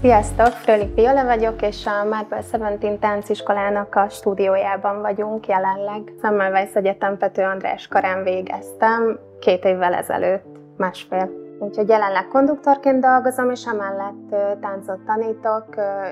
Sziasztok! Frölik Viola vagyok, és a Marble Seventeen tánciskolának a stúdiójában vagyunk jelenleg. Semmelweis Egyetem Pető András karán végeztem két évvel ezelőtt, másfél. Úgyhogy jelenleg konduktorként dolgozom, és emellett táncot tanítok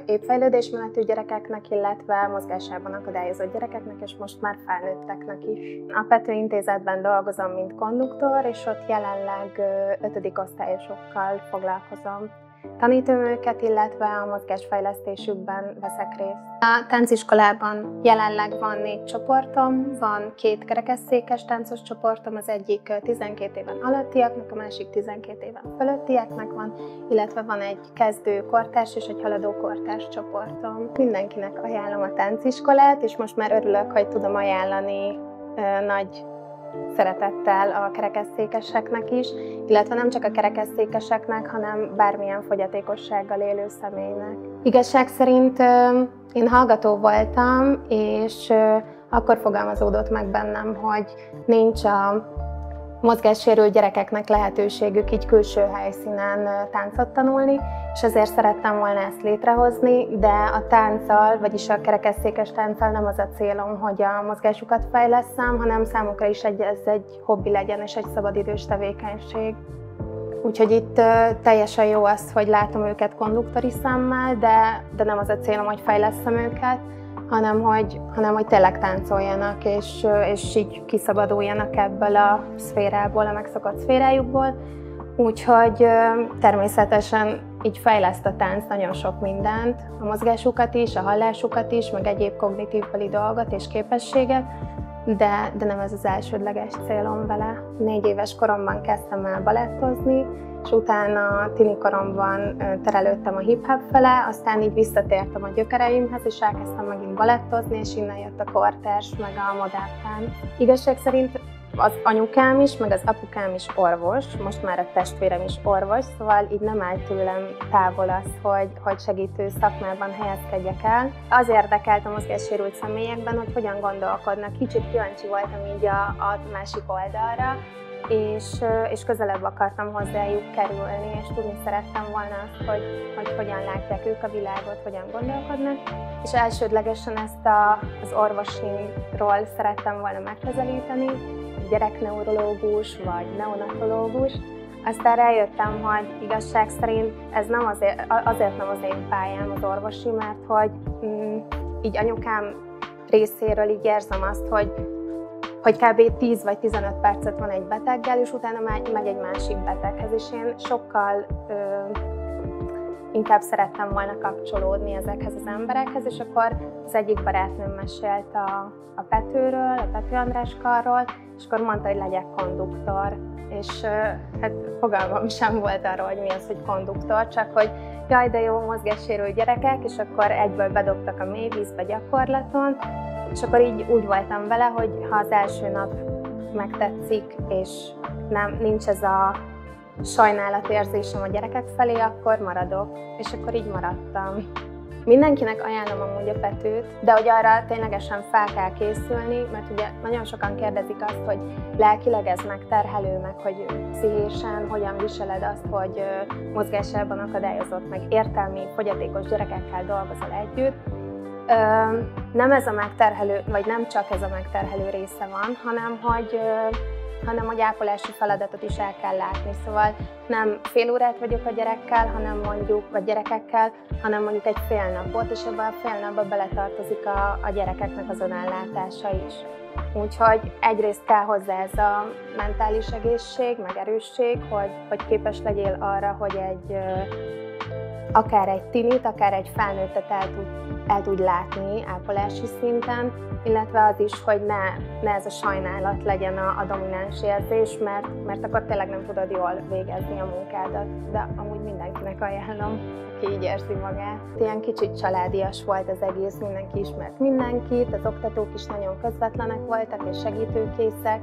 épfejlődésmenetű gyerekeknek, illetve mozgásában akadályozott gyerekeknek, és most már felnőtteknek is. A Pető Intézetben dolgozom, mint konduktor, és ott jelenleg ötödik osztályosokkal foglalkozom tanítom őket, illetve a mozgásfejlesztésükben veszek részt. A tánciskolában jelenleg van négy csoportom, van két kerekesszékes táncos csoportom, az egyik 12 éven alattiaknak, a másik 12 éven fölöttieknek van, illetve van egy kezdő kortárs és egy haladó kortárs csoportom. Mindenkinek ajánlom a tánciskolát, és most már örülök, hogy tudom ajánlani nagy szeretettel a kerekesszékeseknek is, illetve nem csak a kerekesszékeseknek, hanem bármilyen fogyatékossággal élő személynek. Igazság szerint én hallgató voltam, és akkor fogalmazódott meg bennem, hogy nincs a mozgássérült gyerekeknek lehetőségük így külső helyszínen táncot tanulni, és ezért szerettem volna ezt létrehozni, de a tánccal, vagyis a kerekesszékes tánccal nem az a célom, hogy a mozgásukat fejleszem, hanem számukra is egy, ez egy hobbi legyen és egy szabadidős tevékenység. Úgyhogy itt teljesen jó az, hogy látom őket konduktori szemmel, de, de nem az a célom, hogy fejleszem őket, hanem hogy, hanem hogy tényleg táncoljanak, és, és így kiszabaduljanak ebből a szférából, a megszokott szférájukból. Úgyhogy természetesen így fejleszt a tánc nagyon sok mindent, a mozgásukat is, a hallásukat is, meg egyéb kognitívbeli dolgot és képességet, de, de nem ez az elsődleges célom vele. Négy éves koromban kezdtem el balettozni, és utána tini koromban terelődtem a hip-hop fele, aztán így visszatértem a gyökereimhez, és elkezdtem megint balettozni, és innen jött a kortárs, meg a modártán. Igazság szerint az anyukám is, meg az apukám is orvos, most már a testvérem is orvos, szóval így nem áll tőlem távol az, hogy, hogy segítő szakmában helyezkedjek el. Az érdekelt a mozgássérült személyekben, hogy hogyan gondolkodnak. Kicsit kíváncsi voltam így a, a másik oldalra, és, és közelebb akartam hozzájuk kerülni, és tudni szerettem volna azt, hogy, hogy hogyan látják ők a világot, hogyan gondolkodnak, és elsődlegesen ezt a, az orvosiról szerettem volna megközelíteni, gyerekneurológus vagy neonatológus, aztán rájöttem, hogy igazság szerint ez nem azért, azért nem az én pályám az orvosi, mert hogy mm, így anyukám részéről így érzem azt, hogy hogy kb. 10 vagy 15 percet van egy beteggel, és utána megy, egy másik beteghez, és én sokkal ö, inkább szerettem volna kapcsolódni ezekhez az emberekhez, és akkor az egyik barátnőm mesélt a, a Petőről, a Pető András karról, és akkor mondta, hogy legyek konduktor, és hát fogalmam sem volt arról, hogy mi az, hogy konduktor, csak hogy jaj, de jó mozgássérült gyerekek, és akkor egyből bedobtak a mélyvízbe gyakorlaton, és akkor így úgy voltam vele, hogy ha az első nap megtetszik, és nem, nincs ez a sajnálatérzésem a gyerekek felé, akkor maradok. És akkor így maradtam. Mindenkinek ajánlom amúgy a petőt, de hogy arra ténylegesen fel kell készülni, mert ugye nagyon sokan kérdezik azt, hogy lelkileg ez megterhelő, meg hogy pszichésen hogyan viseled azt, hogy mozgásában akadályozott, meg értelmi, fogyatékos gyerekekkel dolgozol együtt. Nem ez a megterhelő, vagy nem csak ez a megterhelő része van, hanem hogy hanem hogy ápolási feladatot is el kell látni. Szóval nem fél órát vagyok a gyerekkel, hanem mondjuk, vagy gyerekekkel, hanem mondjuk egy fél napot, és ebben a fél napban beletartozik a, a gyerekeknek az önellátása is. Úgyhogy egyrészt kell hozzá ez a mentális egészség, meg erősség, hogy, hogy képes legyél arra, hogy egy akár egy tinit, akár egy felnőttet el tud, el tud látni ápolási szinten, illetve az is, hogy ne, ne ez a sajnálat legyen a, a domináns érzés, mert, mert akkor tényleg nem tudod jól végezni a munkádat, de amúgy mindenkinek ajánlom, aki így érzi magát. Ilyen kicsit családias volt az egész, mindenki ismert mindenkit, az oktatók is nagyon közvetlenek voltak és segítőkészek,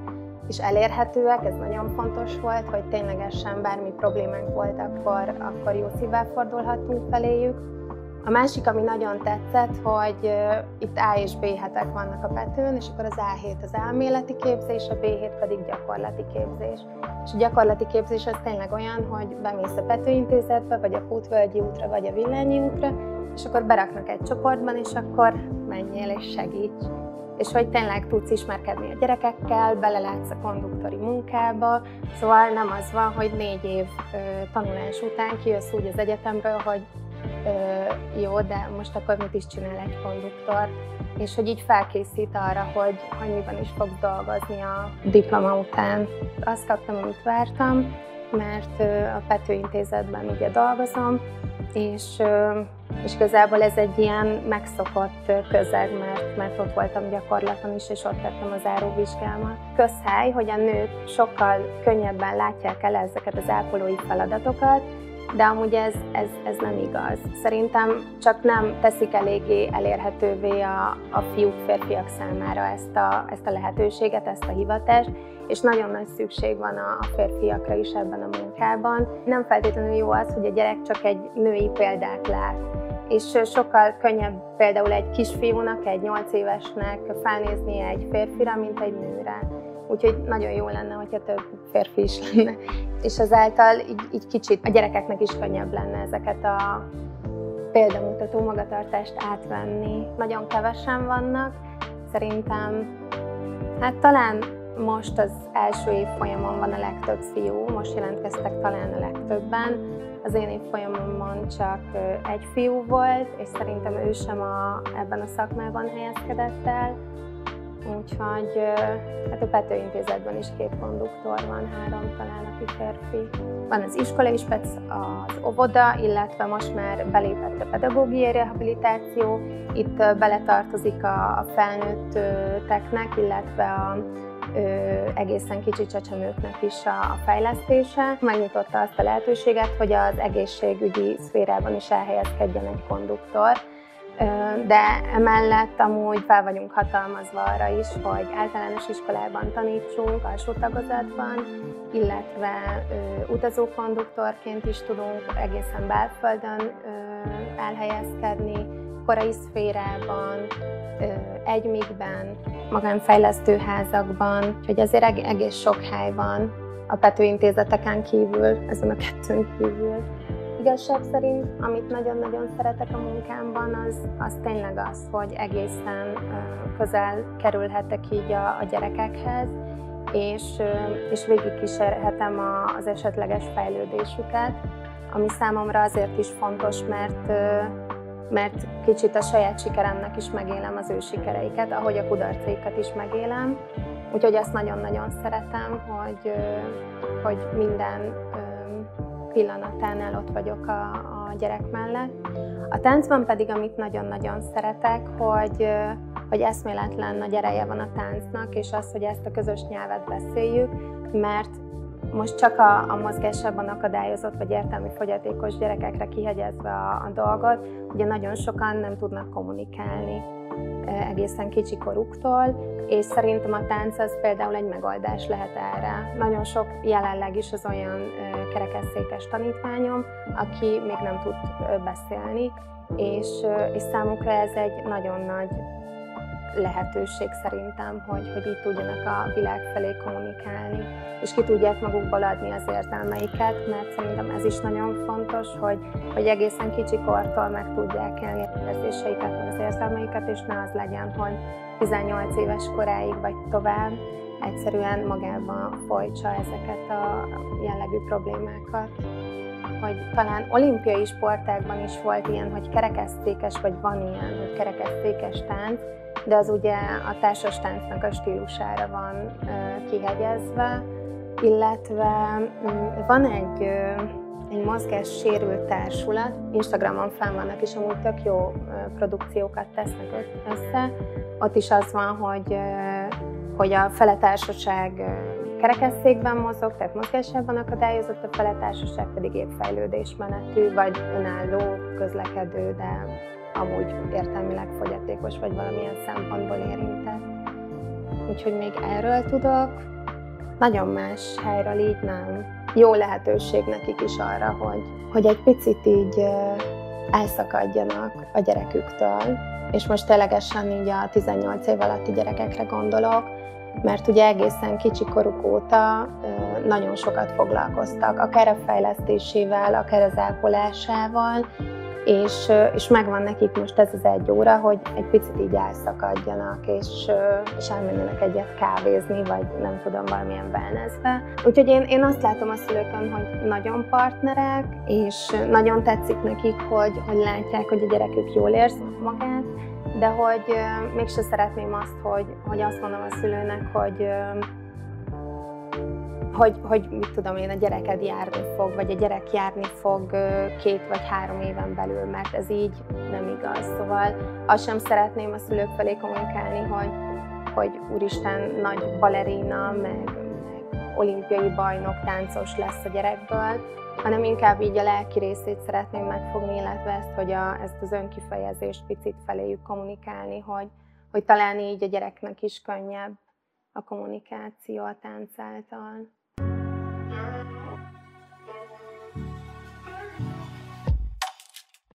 és elérhetőek, ez nagyon fontos volt, hogy ténylegesen bármi problémánk volt, akkor, akkor jó szívvel fordulhattunk feléjük. A másik, ami nagyon tetszett, hogy itt A és B hetek vannak a Petőn, és akkor az A7 az elméleti képzés, a B7 pedig gyakorlati képzés. És a gyakorlati képzés az tényleg olyan, hogy bemész a Pető intézetbe, vagy a Kútvölgyi útra, vagy a Villányi útra, és akkor beraknak egy csoportban, és akkor menjél és segíts és hogy tényleg tudsz ismerkedni a gyerekekkel, belelátsz a konduktori munkába, szóval nem az van, hogy négy év ö, tanulás után kijössz úgy az egyetemről, hogy ö, jó, de most akkor mit is csinál egy konduktor, és hogy így felkészít arra, hogy, hogy miben is fog dolgozni a diploma után. Azt kaptam, amit vártam, mert a Pető Intézetben ugye dolgozom, és és igazából ez egy ilyen megszokott közeg, mert, mert ott voltam gyakorlaton is, és ott tettem az áróvizsgámat. Közhely, hogy a nők sokkal könnyebben látják el ezeket az ápolói feladatokat, de amúgy ez, ez, ez nem igaz. Szerintem csak nem teszik eléggé elérhetővé a, a fiúk, férfiak számára ezt a, ezt a lehetőséget, ezt a hivatást, és nagyon nagy szükség van a, a férfiakra is ebben a munkában. Nem feltétlenül jó az, hogy a gyerek csak egy női példát lát és sokkal könnyebb például egy kisfiúnak, egy 8 évesnek felnézni egy férfira, mint egy nőre. Úgyhogy nagyon jó lenne, hogyha több férfi is lenne. És ezáltal így, így kicsit a gyerekeknek is könnyebb lenne ezeket a példamutató magatartást átvenni. Nagyon kevesen vannak, szerintem hát talán most az első év folyamon van a legtöbb fiú, most jelentkeztek talán a legtöbben, az én évfolyamomon csak egy fiú volt, és szerintem ő sem a, ebben a szakmában helyezkedett el. Úgyhogy hát a Pető Intézetben is két konduktor van, három talán, aki férfi. Van az iskolai spec, az óvoda, illetve most már belépett a pedagógiai rehabilitáció. Itt beletartozik a, a felnőtteknek, illetve a egészen kicsi csecsemőknek is a fejlesztése. Megnyitotta azt a lehetőséget, hogy az egészségügyi szférában is elhelyezkedjen egy konduktor, de emellett amúgy fel vagyunk hatalmazva arra is, hogy általános iskolában tanítsunk, alsó tagozatban, illetve utazókonduktorként is tudunk egészen belföldön elhelyezkedni, korai szférában, egymikben, magánfejlesztő házakban, úgyhogy azért egész sok hely van a Pető intézeteken kívül, ezen a kettőn kívül. Igazság szerint, amit nagyon-nagyon szeretek a munkámban, az, az tényleg az, hogy egészen közel kerülhetek így a, a gyerekekhez, és, és végigkísérhetem az esetleges fejlődésüket, ami számomra azért is fontos, mert mert kicsit a saját sikeremnek is megélem az ő sikereiket, ahogy a kudarcaikat is megélem. Úgyhogy ezt nagyon-nagyon szeretem, hogy, hogy minden pillanatánál ott vagyok a, a gyerek mellett. A táncban pedig, amit nagyon-nagyon szeretek, hogy, hogy eszméletlen nagy ereje van a táncnak, és az, hogy ezt a közös nyelvet beszéljük, mert most csak a, a mozgásában akadályozott vagy értelmi fogyatékos gyerekekre kihegyezve a, a dolgot, ugye nagyon sokan nem tudnak kommunikálni egészen kicsi koruktól, és szerintem a tánc az például egy megoldás lehet erre. Nagyon sok jelenleg is az olyan kerekesszékes tanítványom, aki még nem tud beszélni, és, és számukra ez egy nagyon nagy lehetőség szerintem, hogy, hogy így tudjanak a világ felé kommunikálni, és ki tudják magukból adni az érzelmeiket, mert szerintem ez is nagyon fontos, hogy, hogy egészen kicsi kortól meg tudják élni az érzéseiket, meg az érzelmeiket, és ne az legyen, hogy 18 éves koráig vagy tovább egyszerűen magában folytsa ezeket a jellegű problémákat. Hogy talán olimpiai sportákban is volt ilyen, hogy kerekesztékes, vagy van ilyen, hogy kerekesztékes tánc, de az ugye a társas táncnak a stílusára van kihegyezve, illetve mm, van egy, egy mozgás sérült társulat, Instagramon fenn vannak, és amúgy tök jó produkciókat tesznek össze. Ott is az van, hogy, hogy a fele társaság kerekesszékben mozog, tehát mozgásában akadályozott, a fele társaság pedig épp fejlődésmenetű, vagy önálló közlekedő, de amúgy értelmileg fogyatékos, vagy valamilyen szempontból érintett. Úgyhogy még erről tudok. Nagyon más helyről így nem. Jó lehetőség nekik is arra, hogy, hogy egy picit így elszakadjanak a gyereküktől. És most ténylegesen így a 18 év alatti gyerekekre gondolok, mert ugye egészen kicsi koruk óta nagyon sokat foglalkoztak, akár a fejlesztésével, akár az ápolásával, és, és megvan nekik most ez az egy óra, hogy egy picit így elszakadjanak, és, és elmenjenek egyet kávézni, vagy nem tudom, valamilyen wellnessbe. Úgyhogy én, én azt látom a szülőkön, hogy nagyon partnerek, és nagyon tetszik nekik, hogy, hogy látják, hogy a gyerekük jól érzi magát, de hogy mégse szeretném azt, hogy, hogy azt mondom a szülőnek, hogy hogy, hogy mit tudom én, a gyereked járni fog, vagy a gyerek járni fog két vagy három éven belül, mert ez így nem igaz. Szóval azt sem szeretném a szülők felé kommunikálni, hogy, hogy úristen, nagy balerina, meg, meg olimpiai bajnok, táncos lesz a gyerekből, hanem inkább így a lelki részét szeretném megfogni, illetve ezt, hogy a, ezt az önkifejezést picit feléjük kommunikálni, hogy, hogy talán így a gyereknek is könnyebb a kommunikáció a tánc által.